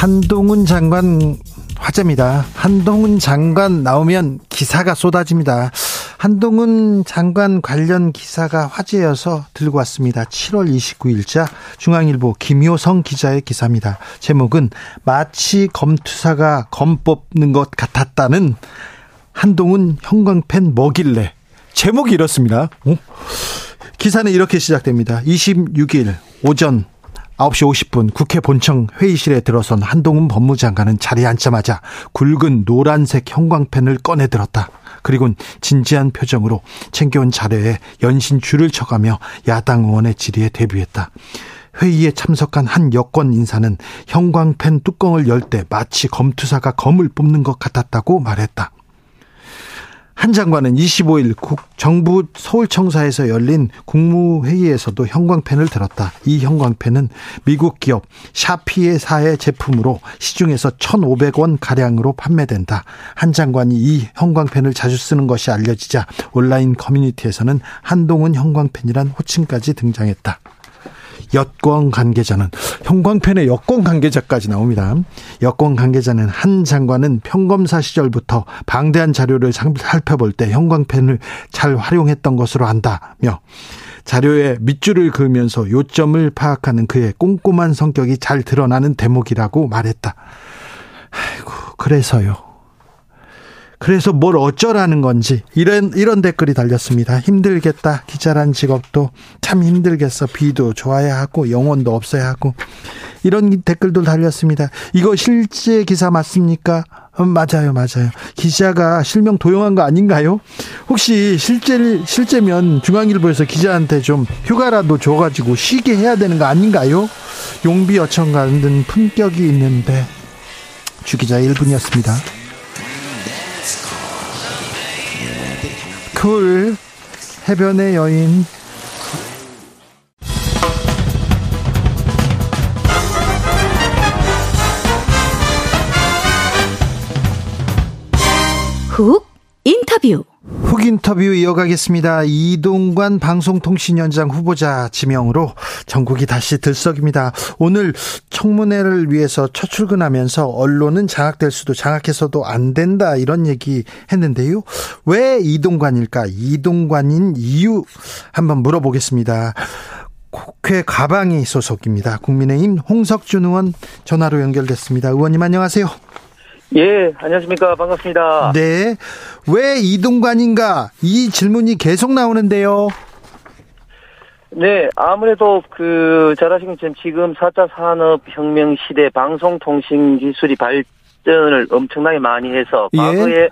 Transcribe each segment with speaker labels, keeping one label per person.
Speaker 1: 한동훈 장관 화제입니다. 한동훈 장관 나오면 기사가 쏟아집니다. 한동훈 장관 관련 기사가 화제여서 들고 왔습니다. 7월 29일자 중앙일보 김효성 기자의 기사입니다. 제목은 마치 검투사가 검 뽑는 것 같았다는 한동훈 형광펜 먹일래. 제목이 이렇습니다. 어? 기사는 이렇게 시작됩니다. 26일 오전 9시 50분 국회 본청 회의실에 들어선 한동훈 법무장관은 자리에 앉자마자 굵은 노란색 형광펜을 꺼내 들었다. 그리고 진지한 표정으로 챙겨온 자료에 연신 줄을 쳐가며 야당 의원의 질의에 대비했다. 회의에 참석한 한 여권 인사는 형광펜 뚜껑을 열 때 마치 검투사가 검을 뽑는 것 같았다고 말했다. 한 장관은 25일 국, 정부 서울청사에서 열린 국무회의에서도 형광펜을 들었다. 이 형광펜은 미국 기업 샤피의사의 제품으로 시중에서 1,500원 가량으로 판매된다. 한 장관이 이 형광펜을 자주 쓰는 것이 알려지자 온라인 커뮤니티에서는 한동훈 형광펜이란 호칭까지 등장했다. 여권 관계자는 형광펜의 여권 관계자까지 나옵니다. 여권 관계자는 한 장관은 평검사 시절부터 방대한 자료를 살펴볼 때 형광펜을 잘 활용했던 것으로 안다며 자료에 밑줄을 그으면서 요점을 파악하는 그의 꼼꼼한 성격이 잘 드러나는 대목이라고 말했다. 아이고, 그래서요. 그래서 뭘 어쩌라는 건지 이런 이런 댓글이 달렸습니다. 힘들겠다. 기자란 직업도 참 힘들겠어. 비도 좋아야 하고 영혼도 없어야 하고 이런 댓글도 달렸습니다. 이거 실제 기사 맞습니까? 음, 맞아요, 맞아요. 기자가 실명 도용한 거 아닌가요? 혹시 실제 실제면 중앙일보에서 기자한테 좀 휴가라도 줘가지고 쉬게 해야 되는 거 아닌가요? 용비 어청 가는 품격이 있는데 주 기자 1분이었습니다. 쿨 해변의 여인.
Speaker 2: 훅 인터뷰
Speaker 1: 훅 인터뷰 이어가겠습니다. 이동관 방송통신위원장 후보자 지명으로 전국이 다시 들썩입니다. 오늘 청문회를 위해서 첫 출근하면서 언론은 장악될 수도 장악해서도 안 된다 이런 얘기 했는데요. 왜 이동관일까? 이동관인 이유 한번 물어보겠습니다. 국회 가방이 소속입니다. 국민의힘 홍석준 의원 전화로 연결됐습니다. 의원님 안녕하세요.
Speaker 3: 예, 안녕하십니까. 반갑습니다.
Speaker 1: 네. 왜 이동관인가? 이 질문이 계속 나오는데요.
Speaker 3: 네, 아무래도 그, 잘 아시는 것처럼 지금 4차 산업혁명 시대 방송통신 기술이 발전을 엄청나게 많이 해서,
Speaker 1: 예.
Speaker 3: 과거에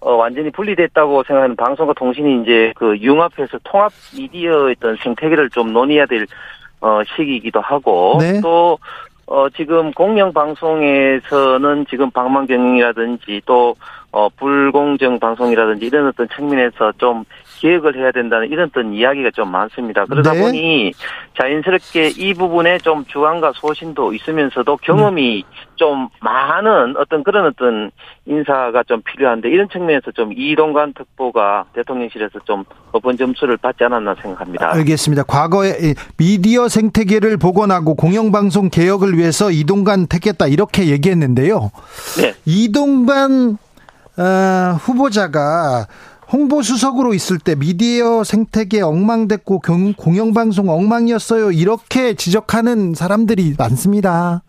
Speaker 3: 어, 완전히 분리됐다고 생각하는 방송과 통신이 이제 그 융합해서 통합 미디어의 어떤 생태계를 좀 논의해야 될 어, 시기이기도 하고,
Speaker 1: 네.
Speaker 3: 또, 어, 지금 공영방송에서는 지금 방망경이라든지 또, 어, 불공정 방송이라든지 이런 어떤 측면에서 좀 기획을 해야 된다는 이런 어떤 이야기가 좀 많습니다. 그러다
Speaker 1: 네.
Speaker 3: 보니 자연스럽게 이 부분에 좀 주관과 소신도 있으면서도 경험이 좀 많은 어떤 그런 어떤 인사가 좀 필요한데 이런 측면에서 좀 이동관 특보가 대통령실에서 좀 높은 점수를 받지 않았나 생각합니다.
Speaker 1: 알겠습니다. 과거에 이 미디어 생태계를 복원하고 공영방송 개혁을 위해서 이동관 택했다 이렇게 얘기했는데요.
Speaker 3: 네.
Speaker 1: 이동관 어, 후보자가 홍보수석으로 있을 때 미디어 생태계 엉망됐고 경- 공영방송 엉망이었어요. 이렇게 지적하는 사람들이 많습니다.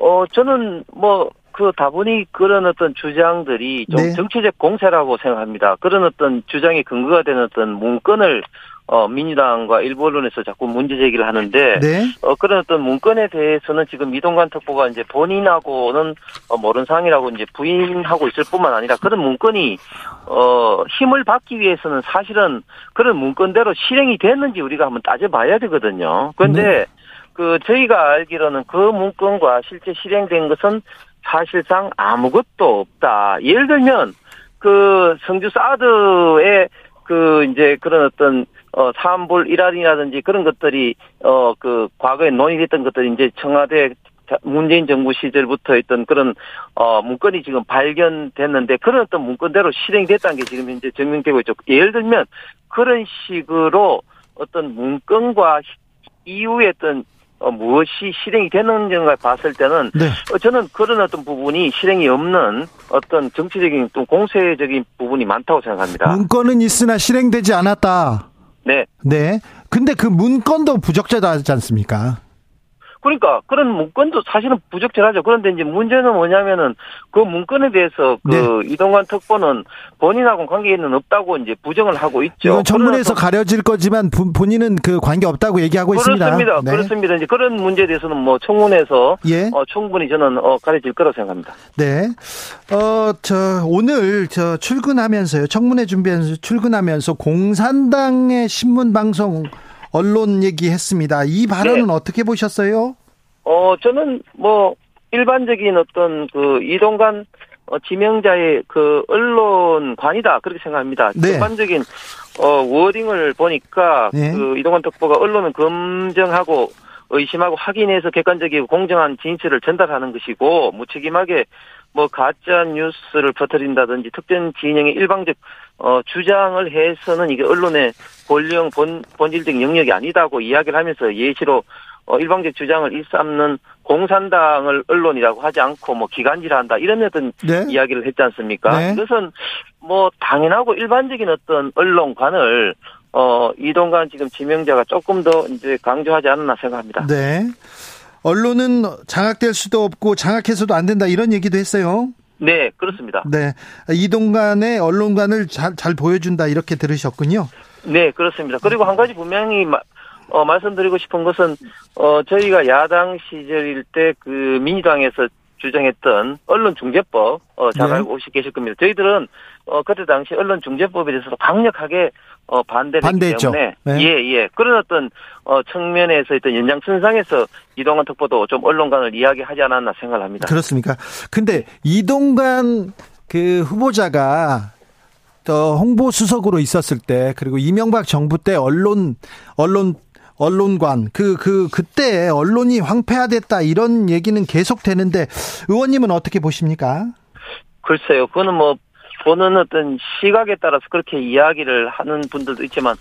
Speaker 3: 어, 저는 뭐, 그 다분히 그런 어떤 주장들이 좀
Speaker 1: 네.
Speaker 3: 정치적 공세라고 생각합니다. 그런 어떤 주장의 근거가 되는 어떤 문건을 어, 민주당과 일부 언론에서 자꾸 문제 제기를 하는데,
Speaker 1: 네.
Speaker 3: 어, 그런 어떤 문건에 대해서는 지금 이동관 특보가 이제 본인하고는 어, 모르는 사항이라고 이제 부인하고 있을 뿐만 아니라 그런 문건이, 어, 힘을 받기 위해서는 사실은 그런 문건대로 실행이 됐는지 우리가 한번 따져봐야 되거든요. 그런데
Speaker 1: 네.
Speaker 3: 그 저희가 알기로는 그 문건과 실제 실행된 것은 사실상 아무것도 없다. 예를 들면 그 성주 사드의 그 이제 그런 어떤 어 사안볼 일환이라든지 그런 것들이 어 그 과거에 논의됐던 것들이 이제 청와대 문재인 정부 시절부터 있던 그런 어 문건이 지금 발견됐는데 그런 어떤 문건대로 실행이 됐다는 게 지금 이제 증명되고 있죠. 예를 들면 그런 식으로 어떤 문건과 이후에 어떤 어, 무엇이 실행이 되는지를 봤을 때는
Speaker 1: 네.
Speaker 3: 어, 저는 그런 어떤 부분이 실행이 없는 어떤 정치적인 또 공세적인 부분이 많다고 생각합니다.
Speaker 1: 문건은 있으나 실행되지 않았다.
Speaker 3: 네.
Speaker 1: 네. 근데 그 문건도 부적절하지 않습니까?
Speaker 3: 그러니까 그런 문건도 사실은 부적절하죠. 그런데 이제 문제는 뭐냐면은 그 문건에 대해서 그
Speaker 1: 네.
Speaker 3: 이동관 특보는 본인하고 관계는 없다고 이제 부정을 하고 있죠. 그러나
Speaker 1: 가려질 거지만 부- 본인은 그 관계 없다고 얘기하고
Speaker 3: 또-
Speaker 1: 있습니다.
Speaker 3: 그렇습니다.
Speaker 1: 네.
Speaker 3: 그렇습니다. 이제 그런 문제에 대해서는 뭐 청문회에서
Speaker 1: 예.
Speaker 3: 어, 충분히 저는 어, 가려질 거라고 생각합니다.
Speaker 1: 네. 어, 저, 오늘 저 출근하면서요. 청문회 준비하면서 출근하면서 공산당의 신문 방송 언론 얘기했습니다. 이 발언은
Speaker 3: 네.
Speaker 1: 어떻게 보셨어요?
Speaker 3: 어, 저는 뭐, 일반적인 어떤 그 이동관 어, 지명자의 그 언론관이다. 그렇게 생각합니다.
Speaker 1: 네.
Speaker 3: 일반적인 어, 워딩을 보니까
Speaker 1: 네.
Speaker 3: 그 이동관 특보가 언론은 검증하고 의심하고 확인해서 객관적이고 공정한 진실을 전달하는 것이고 무책임하게 뭐 가짜 뉴스를 퍼뜨린다든지 특정 진영의 일방적 어 주장을 해서는 이게 언론의 본령 본 본질적인 영역이 아니다고 이야기를 하면서 예시로 어 일방적 주장을 일삼는 공산당을 언론이라고 하지 않고 뭐 기간지한다 이런 어떤
Speaker 1: 네.
Speaker 3: 이야기를 했지 않습니까?
Speaker 1: 네.
Speaker 3: 이것은 뭐 당연하고 일반적인 어떤 언론관을 어 이동관 지금 지명자가 조금 더 이제 강조하지 않았나 생각합니다.
Speaker 1: 네. 언론은 장악될 수도 없고 장악해서도 안 된다 이런 얘기도 했어요.
Speaker 3: 네, 그렇습니다.
Speaker 1: 네. 이동간의 언론관을 잘, 잘 보여준다 이렇게 들으셨군요.
Speaker 3: 네, 그렇습니다. 그리고 한 가지 분명히 마- 어, 말씀드리고 싶은 것은 어, 저희가 야당 시절일 때 그 민주당에서 주장했던 언론중재법 어, 잘
Speaker 1: 네.
Speaker 3: 알고 계실 겁니다. 저희들은 어, 그때 당시 언론중재법에 대해서 강력하게 어, 반대를 했기
Speaker 1: 반대했죠.
Speaker 3: 때문에
Speaker 1: 네.
Speaker 3: 예, 예. 그런 어떤 어, 측면에서 있던 연장선상에서 이동환 특보도 좀 언론관을 이야기하지 않았나 생각을 합니다.
Speaker 1: 그렇습니까? 근데 이동관 그 후보자가 또 홍보 수석으로 있었을 때 그리고 이명박 정부 때 언론 언론 언론관 그 그 그, 때 언론이 황폐화됐다 이런 얘기는 계속 되는데 의원님은 어떻게 보십니까?
Speaker 3: 글쎄요, 그거는 뭐 보는 어떤 시각에 따라서 그렇게 이야기를 하는 분들도 있지만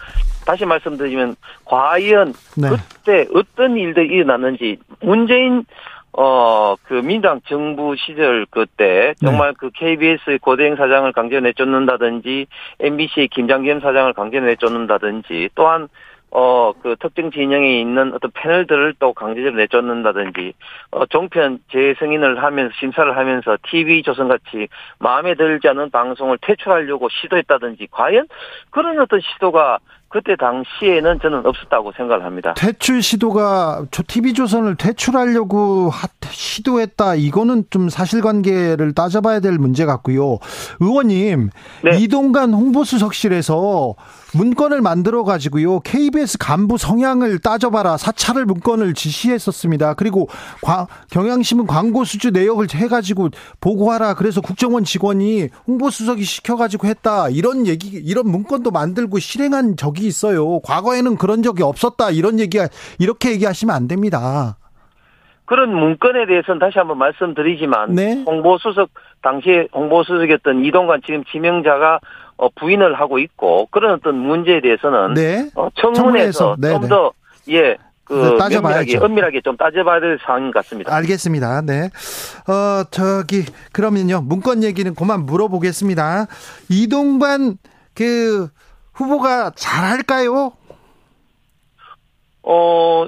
Speaker 3: 다시 말씀드리면 과연
Speaker 1: 네.
Speaker 3: 그때 어떤 일들이 일어났는지 문재인 어그 민당 정부 시절 그때
Speaker 1: 네.
Speaker 3: 정말 그 KBS의 고대행 사장을 강제 내쫓는다든지 MBC의 김장겸 사장을 강제 내쫓는다든지 또한 어, 그 특정 진영에 있는 어떤 패널들을 또 강제적으로 내쫓는다든지, 어, 종편 재승인을 하면서, 심사를 하면서 TV조선같이 마음에 들지 않는 방송을 퇴출하려고 시도했다든지, 과연 그런 어떤 시도가 그때 당시에는 저는 없었다고 생각을 합니다.
Speaker 1: 퇴출 시도가 저 TV조선을 퇴출하려고 하- 시도했다. 이거는 좀 사실관계를 따져봐야 될 문제 같고요. 의원님,
Speaker 3: 네.
Speaker 1: 이동간 홍보수석실에서 문건을 만들어 가지고요. KBS 간부 성향을 따져봐라. 사찰을 문건을 지시했었습니다. 그리고 과- 경향신문 광고 수주 내역을 해가지고 보고하라. 그래서 국정원 직원이 홍보수석이 시켜가지고 했다. 이런 얘기, 이런 문건도 만들고 실행한 적이 있어요. 과거에는 그런 적이 없었다. 이런 얘기가 이렇게 얘기하시면 안 됩니다.
Speaker 3: 그런 문건에 대해서는 다시 한번 말씀드리지만,
Speaker 1: 네.
Speaker 3: 홍보수석, 당시에 홍보수석이었던 이동관 지금 지명자가 어, 부인을 하고 있고, 그런 어떤 문제에 대해서는
Speaker 1: 네.
Speaker 3: 어, 청문회에서
Speaker 1: 청문회에서, 네, 네.
Speaker 3: 좀 더, 예, 그,
Speaker 1: 네, 따져봐야죠.
Speaker 3: 면밀하게, 엄밀하게 좀 따져봐야 될 상황인 것 같습니다.
Speaker 1: 알겠습니다. 네. 어, 저기, 그러면요. 문건 얘기는 그만 물어보겠습니다. 이동관 그 후보가 잘할까요?
Speaker 3: 어,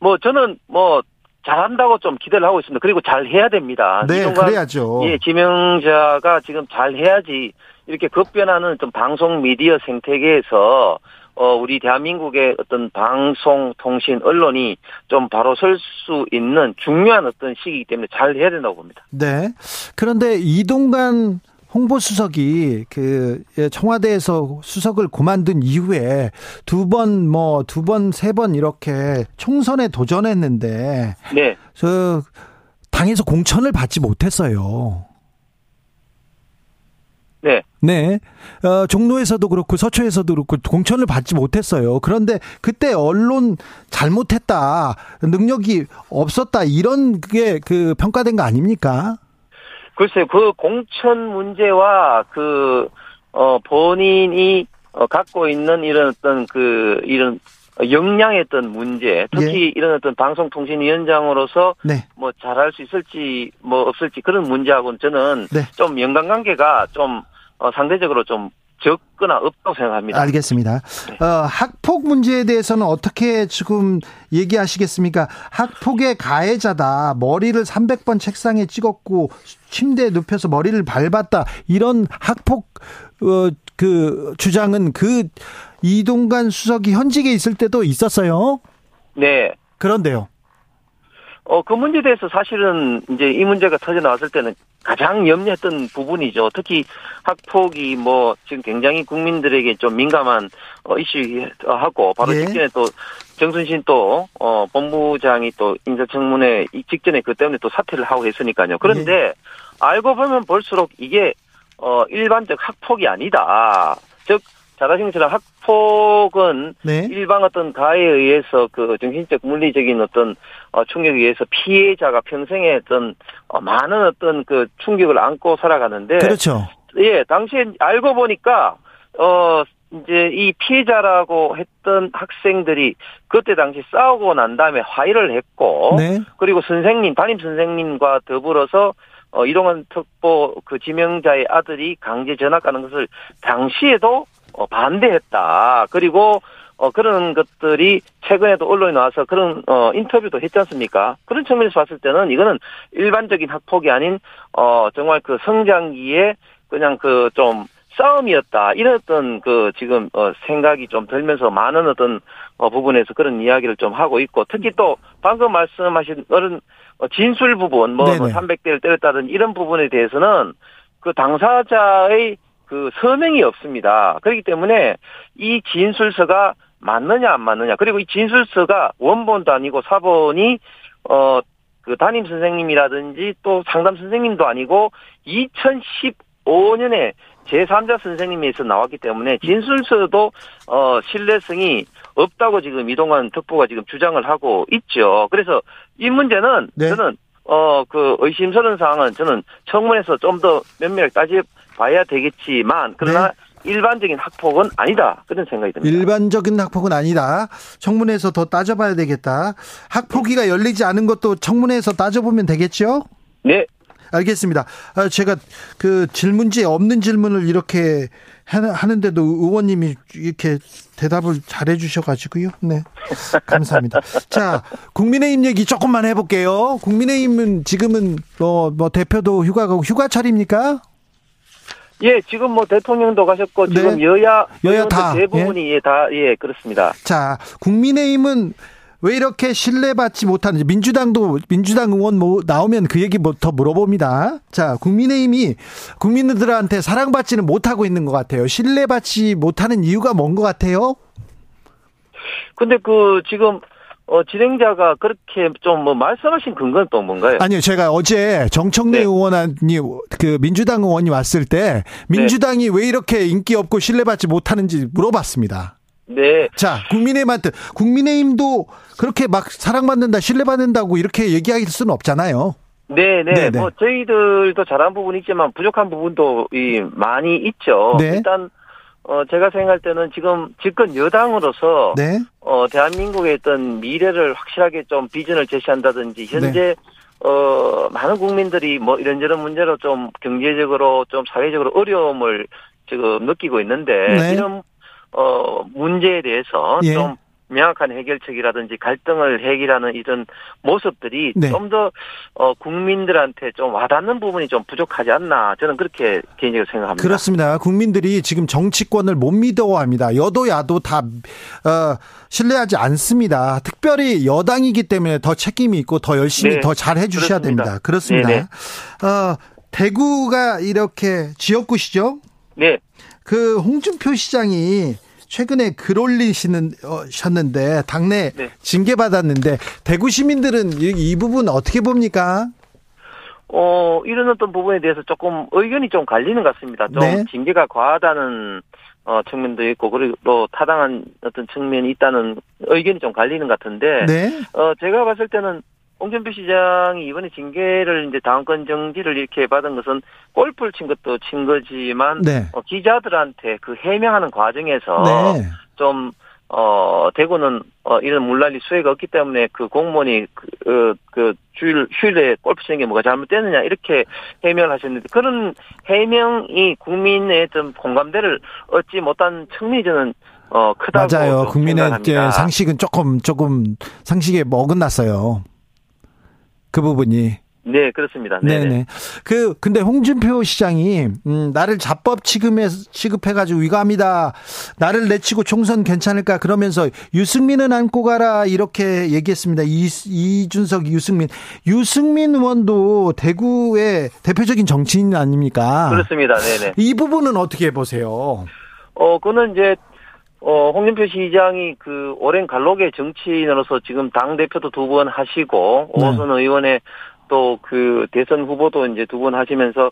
Speaker 3: 뭐, 저는 뭐, 잘한다고 좀 기대를 하고 있습니다. 그리고 잘 해야 됩니다.
Speaker 1: 네,
Speaker 3: 이동관,
Speaker 1: 그래야죠.
Speaker 3: 예, 지명자가 지금 잘 해야지 이렇게 급변하는 좀 방송 미디어 생태계에서 어, 우리 대한민국의 어떤 방송, 통신, 언론이 좀 바로 설 수 있는 중요한 어떤 시기이기 때문에 잘 해야 된다고 봅니다.
Speaker 1: 네. 그런데 이동관 홍보수석이 그 예, 청와대에서 수석을 그만둔 이후에 두 번 뭐 두 번 세 번 이렇게 총선에 도전했는데
Speaker 3: 네.
Speaker 1: 저 당에서 공천을 받지 못했어요.
Speaker 3: 네.
Speaker 1: 네. 어, 종로에서도 그렇고 서초에서도 그렇고 공천을 받지 못했어요. 그런데 그때 언론 잘못했다. 능력이 없었다. 이런 그게 그 평가된 거 아닙니까?
Speaker 3: 글쎄요, 그 공천 문제와 그, 어, 본인이 어, 갖고 있는 이런 어떤 그, 이런 어떤 문제, 특히
Speaker 1: 예.
Speaker 3: 이런 어떤 방송통신위원장으로서
Speaker 1: 네.
Speaker 3: 뭐 잘할 수 있을지 뭐 없을지 그런 문제하고는 저는
Speaker 1: 네.
Speaker 3: 좀 연관관계가 좀 어, 상대적으로 좀 적거나 없다고 생각합니다.
Speaker 1: 알겠습니다.
Speaker 3: 네.
Speaker 1: 어, 학폭 문제에 대해서는 어떻게 지금 얘기하시겠습니까? 학폭의 가해자다. 머리를 300번 책상에 찍었고 침대에 눕혀서 머리를 밟았다. 이런 학폭 어, 그 주장은 그 이동관 수석이 현직에 있을 때도 있었어요.
Speaker 3: 네.
Speaker 1: 그런데요.
Speaker 3: 어, 그 문제에 대해서 사실은 이제 이 문제가 터져 나왔을 때는 가장 염려했던 부분이죠. 특히 학폭이 뭐 지금 굉장히 국민들에게 좀 민감한 어, 이슈하고 바로
Speaker 1: 예.
Speaker 3: 직전에 또 정순신 또 어, 본부장이 또 인사청문회 이 직전에 그 때문에 또 사퇴를 하고 했으니까요. 그런데
Speaker 1: 예.
Speaker 3: 알고 보면 볼수록 이게 어, 일반적 학폭이 아니다. 즉 것처럼 학폭은
Speaker 1: 네.
Speaker 3: 일반 어떤 가해에 의해서 그 정신적 물리적인 어떤 어, 충격에 의해서 피해자가 평생에 어떤 어, 많은 어떤 그 충격을 안고 살아가는데
Speaker 1: 그렇죠.
Speaker 3: 예 당시에 알고 보니까 어 이제 이 피해자라고 했던 학생들이 그때 당시 싸우고 난 다음에 화해를 했고
Speaker 1: 네.
Speaker 3: 그리고 선생님 담임 선생님과 더불어서 어 이동환 특보 그 지명자의 아들이 강제 전학 가는 것을 당시에도 어 반대했다. 그리고 어 그런 것들이 최근에도 언론에 나와서 그런 어 인터뷰도 했지 않습니까? 그런 측면에서 봤을 때는 이거는 일반적인 학폭이 아닌 어 정말 그 성장기에 그냥 그 좀 싸움이었다 이런 어떤 그 지금 어 생각이 좀 들면서 많은 어떤 어 부분에서 그런 이야기를 좀 하고 있고 특히 또 방금 말씀하신 어른 어, 진술 부분 뭐, 뭐
Speaker 1: 네네.
Speaker 3: 300대를 때렸다든 이런 부분에 대해서는 그 당사자의 그 서명이 없습니다. 그렇기 때문에 이 진술서가 맞느냐 안 맞느냐 그리고 이 진술서가 원본도 아니고 사본이 어 그 담임 선생님이라든지 또 상담 선생님도 아니고 2015년에 제3자 선생님에서 나왔기 때문에 진술서도 어 신뢰성이 없다고 지금 이동환 특보가 지금 주장을 하고 있죠. 그래서 이 문제는
Speaker 1: 네.
Speaker 3: 저는 어 그 의심스러운 사항은 저는 청문회에서 좀 더 면밀하게 따져 봐야 되겠지만 그러나 일반적인 학폭은 아니다 그런 생각이 듭니다.
Speaker 1: 일반적인 학폭은 아니다. 청문회에서 더 따져봐야 되겠다. 학폭위가 열리지 않은 것도 청문회에서 따져보면 되겠죠?
Speaker 3: 네,
Speaker 1: 알겠습니다. 아, 제가 그 질문지에 없는 질문을 이렇게 하- 하는데도 의원님이 이렇게 대답을 잘해 주셔가지고요. 네. 감사합니다. 자, 국민의힘 얘기 조금만 해볼게요. 국민의힘은 지금은 뭐, 뭐 대표도 휴가 가고 휴가철입니까?
Speaker 3: 예, 지금 뭐 대통령도 가셨고 지금
Speaker 1: 네.
Speaker 3: 여야
Speaker 1: 여야
Speaker 3: 의원들
Speaker 1: 다,
Speaker 3: 대부분이 예, 다 예, 그렇습니다.
Speaker 1: 자, 국민의힘은 왜 이렇게 신뢰받지 못하는지 민주당도 민주당 의원 뭐 나오면 그 얘기부터 물어봅니다. 자, 국민의힘이 국민들한테 사랑받지는 못하고 있는 것 같아요. 신뢰받지 못하는 이유가 뭔 것 같아요?
Speaker 3: 근데 그 지금 어 진행자가 그렇게 좀 뭐 말씀하신 근거는 또 뭔가요?
Speaker 1: 아니요, 제가 어제 정청래
Speaker 3: 네.
Speaker 1: 의원이 그 민주당 의원이 왔을 때 민주당이 왜 이렇게 인기 없고 신뢰받지 못하는지 물어봤습니다.
Speaker 3: 네.
Speaker 1: 자, 국민의힘한테 국민의힘도 그렇게 막 사랑받는다, 신뢰받는다고 이렇게 얘기할 수는 없잖아요.
Speaker 3: 네, 네.
Speaker 1: 네, 네.
Speaker 3: 뭐 저희들도 잘한 부분이 있지만 부족한 부분도 이 많이 있죠.
Speaker 1: 네.
Speaker 3: 일단 어 제가 생각할 때는 지금 집권 여당으로서
Speaker 1: 네.
Speaker 3: 어 대한민국의 어떤 미래를 확실하게 좀 비전을 제시한다든지
Speaker 1: 네.
Speaker 3: 현재 어 많은 국민들이 뭐 이런저런 문제로 좀 경제적으로 좀 사회적으로 어려움을 지금 느끼고 있는데
Speaker 1: 네.
Speaker 3: 이런 어 문제에 대해서
Speaker 1: 예.
Speaker 3: 좀 명확한 해결책이라든지 갈등을 해결하는 이런 모습들이
Speaker 1: 네.
Speaker 3: 좀더 어, 국민들한테 좀 와닿는 부분이 좀 부족하지 않나 저는 그렇게 개인적으로 생각합니다.
Speaker 1: 그렇습니다. 국민들이 지금 정치권을 못 믿어합니다. 여도 야도 다 어, 신뢰하지 않습니다. 특별히 여당이기 때문에 더 책임이 있고 더 열심히
Speaker 3: 네,
Speaker 1: 더잘 해주셔야. 됩니다. 그렇습니다.
Speaker 3: 네네.
Speaker 1: 어, 대구가 이렇게 지역구시죠?
Speaker 3: 네.
Speaker 1: 그 홍준표 시장이 최근에 글 올리시는 셨는데 당내 네. 징계 받았는데 대구 시민들은 이, 이 부분 어떻게 봅니까?
Speaker 3: 어 이런 어떤 부분에 대해서 조금 의견이 좀 갈리는 것 같습니다. 좀 네. 징계가 과하다는 어, 측면도 있고 그리고 또 타당한 어떤 측면이 있다는 의견이 좀 갈리는 것 같은데 네. 어 제가 봤을 때는 홍준표 시장이 이번에 징계를 이제 당권 정지를 이렇게 받은 것은 골프를 친 것도 친 거지만 네. 어, 기자들한테 그 해명하는 과정에서 네. 좀 어, 대구는, 어, 이런 물난리 수혜가 없기 때문에 그 공무원이 그, 그, 그 주일, 휴일에 골프 치는 게 뭐가 잘못됐느냐, 이렇게 해명을 하셨는데, 그런 해명이 국민의 좀 공감대를 얻지 못한 측면이 저는 어, 크다고
Speaker 1: 맞아요. 국민의 생각합니다. 상식은 조금, 조금 상식에 어긋났어요. 그 부분이.
Speaker 3: 네, 그렇습니다. 네네. 네네.
Speaker 1: 그, 근데 홍준표 시장이, 음, 나를 자법 취급해, 취급해가지고 위감이다. 나를 내치고 총선 괜찮을까? 그러면서 유승민은 안고 가라. 이렇게 얘기했습니다. 이, 이준석, 유승민. 유승민 의원도 대구의 대표적인 정치인 아닙니까?
Speaker 3: 그렇습니다. 네네.
Speaker 1: 이 부분은 어떻게 보세요?
Speaker 3: 어, 그는 이제 어, 홍준표 시장이 그 오랜 갈록의 정치인으로서 지금 당 대표도 두 번 하시고 네. 오선 의원의 또그 대선 후보도 이제 두번 하시면서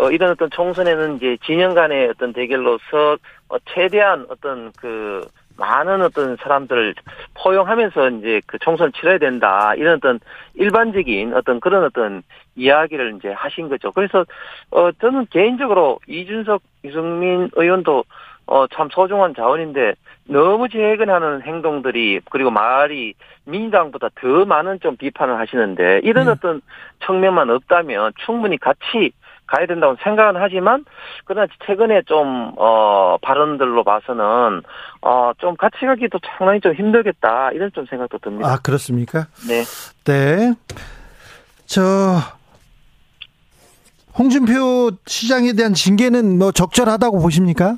Speaker 3: 어 이런 어떤 총선에는 이제 진영 간의 어떤 대결로서 어 최대한 어떤 그 많은 어떤 사람들을 포용하면서 이제 그 총선을 치러야 된다. 이런 어떤 일반적인 어떤 그런 어떤 이야기를 이제 하신 거죠. 그래서 어 저는 개인적으로 이준석, 유승민 의원도 어, 참 소중한 자원인데 너무 재해근하는 행동들이 그리고 말이 민주당보다 더 많은 좀 비판을 하시는데 이런 네. 어떤 측면만 없다면 충분히 같이 가야 된다고 생각은 하지만 그러나 최근에 좀 어, 발언들로 봐서는 어, 좀 같이 가기도 상당히 좀 힘들겠다 이런 좀 생각도 듭니다.
Speaker 1: 아 그렇습니까?
Speaker 3: 네.
Speaker 1: 네. 저 홍준표 시장에 대한 징계는 뭐 적절하다고 보십니까?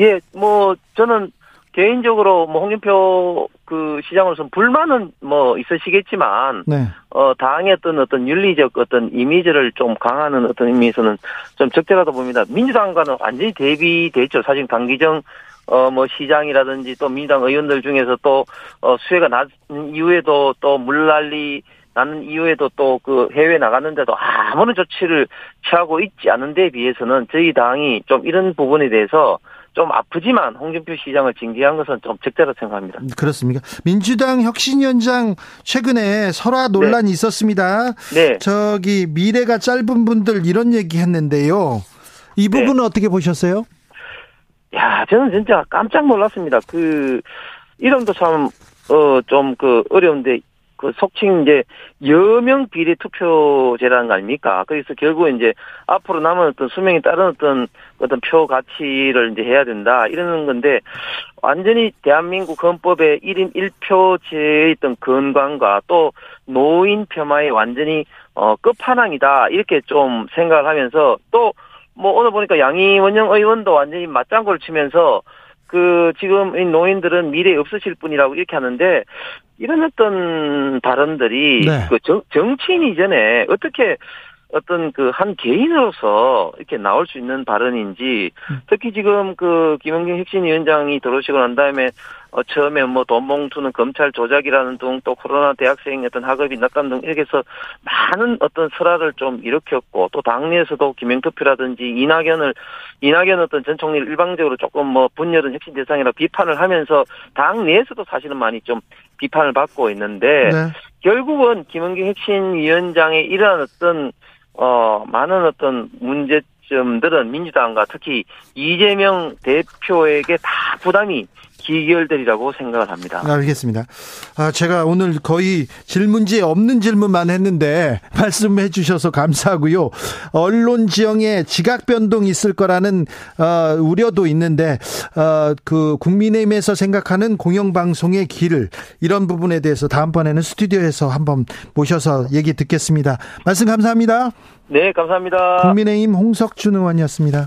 Speaker 3: 예, 뭐 저는 개인적으로 뭐 홍준표 그 시장으로서는 불만은 뭐 있으시겠지만 네. 어 당의 어떤 어떤 윤리적 어떤 이미지를 좀 강화하는 어떤 의미에서는 좀 적절하다 봅니다. 민주당과는 완전히 대비돼 있죠. 사실 당기정 어 뭐 시장이라든지 또 민주당 의원들 중에서 또어 수혜가 낮은 이후에도 또 물난리 나는 이후에도 또 그 해외 나갔는데도 아무런 조치를 취하고 있지 않은 데 비해서는 저희 당이 좀 이런 부분에 대해서 좀 아프지만 홍준표 시장을 징계한 것은 좀 적절하다고 생각합니다.
Speaker 1: 그렇습니까? 민주당 혁신위원장 최근에 설화 논란이 네. 있었습니다. 네. 저기 미래가 짧은 분들 이런 얘기 했는데요. 이 네. 부분은 네. 어떻게 보셨어요?
Speaker 3: 야, 저는 진짜 깜짝 놀랐습니다. 그 이름도 참 어 좀 그 어려운데 그 속칭 이제 여명 비례 투표제라는 거 아닙니까? 그래서 결국 이제 앞으로 남은 어떤 수명에 따른 어떤 어떤 표 가치를 이제 해야 된다 이러는 건데 완전히 대한민국 헌법의 1인 1표제의 있던 건강과 또 노인 폄하의 완전히 어 끝판왕이다 이렇게 좀 생각을 하면서 또 뭐 오늘 보니까 양희원영 의원도 완전히 맞장구를 치면서 그 지금 이 노인들은 미래에 없으실 분이라고 이렇게 하는데 이런 어떤 발언들이 네. 그 정, 정치인 이전에 어떻게 어떤 그 한 개인으로서 이렇게 나올 수 있는 발언인지 음. 특히 지금 그 김영경 혁신위원장이 들어오시고 난 다음에 어 처음에 뭐 돈 봉투는 검찰 조작이라는 등 또 코로나 대학생 어떤 학업이 낮다는 등 이렇게 해서 많은 어떤 설화를 좀 일으켰고 또 당내에서도 김영투표라든지 이낙연을 이낙연 어떤 전 총리를 일방적으로 조금 뭐 분열은 혁신 대상이라 비판을 하면서 당내에서도 사실은 많이 좀 비판을 받고 있는데 네. 결국은 김은경 혁신위원장의 이러한 어떤 어 많은 어떤 문제점들은 민주당과 특히 이재명 대표에게 다 부담이 기결되리라고 생각을 합니다.
Speaker 1: 알겠습니다. 아, 제가 오늘 거의 질문지에 없는 질문만 했는데 말씀해 주셔서 감사하고요. 언론 지형에 지각 변동이 있을 거라는 어, 우려도 있는데 어, 그 국민의힘에서 생각하는 공영방송의 길 이런 부분에 대해서 다음번에는 스튜디오에서 한번 모셔서 얘기 듣겠습니다. 말씀 감사합니다.
Speaker 3: 네, 감사합니다.
Speaker 1: 국민의힘 홍석준 의원이었습니다.